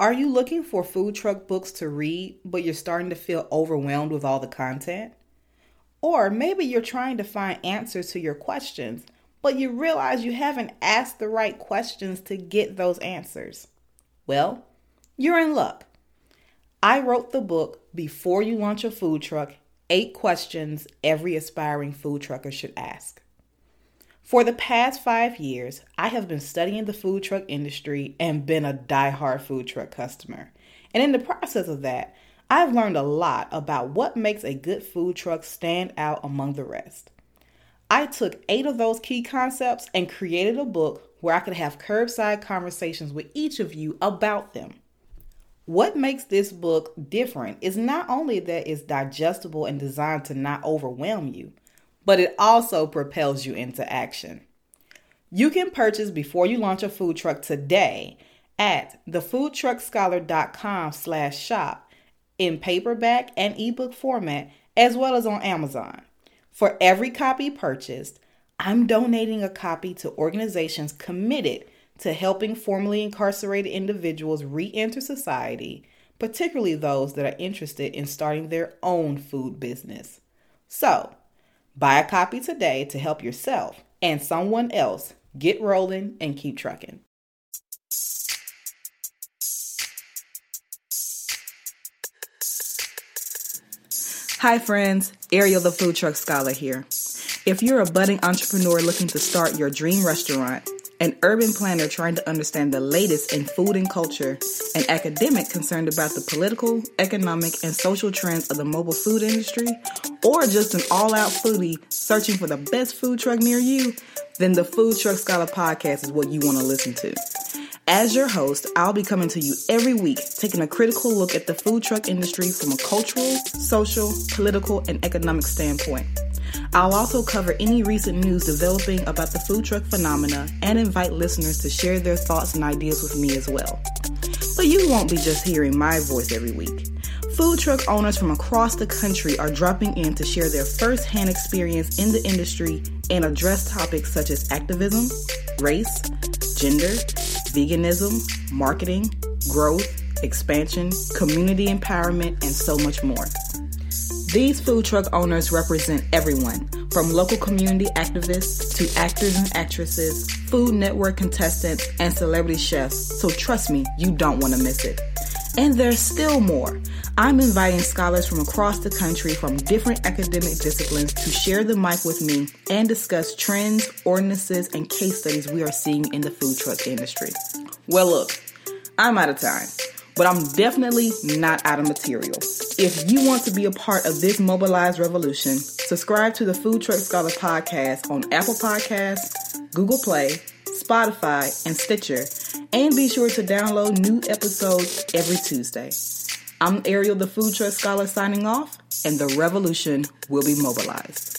Are you looking for food truck books to read, but you're starting to feel overwhelmed with all the content? Or maybe you're trying to find answers to your questions, but you realize you haven't asked the right questions to get those answers. Well, you're in luck. I wrote the book Before You Launch a Food Truck Eight Questions Every Aspiring Food Trucker Should Ask. For the past five years, I have been studying the food truck industry and been a die-hard food truck customer. And in the process of that, I've learned a lot about what makes a good food truck stand out among the rest. I took eight of those key concepts and created a book where I could have curbside conversations with each of you about them. What makes this book different is not only that it's digestible and designed to not overwhelm you, but it also propels you into action. You can purchase before you launch a food truck today at thefoodtruckscholar.com slash shop in paperback and ebook format as well as on Amazon. For every copy purchased, I'm donating a copy to organizations committed to helping formerly incarcerated individuals re enter society, particularly those that are interested in starting their own food business. So, Buy a copy today to help yourself and someone else get rolling and keep trucking. Hi, friends. Ariel, the Food Truck Scholar here. If you're a budding entrepreneur looking to start your dream restaurant, an urban planner trying to understand the latest in food and culture, an academic concerned about the political, economic, and social trends of the mobile food industry, or just an all out foodie searching for the best food truck near you, then the Food Truck Scholar podcast is what you want to listen to. As your host, I'll be coming to you every week, taking a critical look at the food truck industry from a cultural, social, political, and economic standpoint. I'll also cover any recent news developing about the food truck phenomena and invite listeners to share their thoughts and ideas with me as well. But you won't be just hearing my voice every week. Food truck owners from across the country are dropping in to share their first-hand experience in the industry and address topics such as activism, race, gender, veganism, marketing, growth, expansion, community empowerment, and so much more. These food truck owners represent everyone from local community activists to actors and actresses, Food Network contestants, and celebrity chefs. So trust me, you don't want to miss it. And there's still more. I'm inviting scholars from across the country from different academic disciplines to share the mic with me and discuss trends, ordinances, and case studies we are seeing in the food truck industry. Well, look, I'm out of time but I'm definitely not out of material. If you want to be a part of this mobilized revolution, subscribe to the Food Truck Scholar podcast on Apple Podcasts, Google Play, Spotify, and Stitcher, and be sure to download new episodes every Tuesday. I'm Ariel, the Food Truck Scholar, signing off, and the revolution will be mobilized.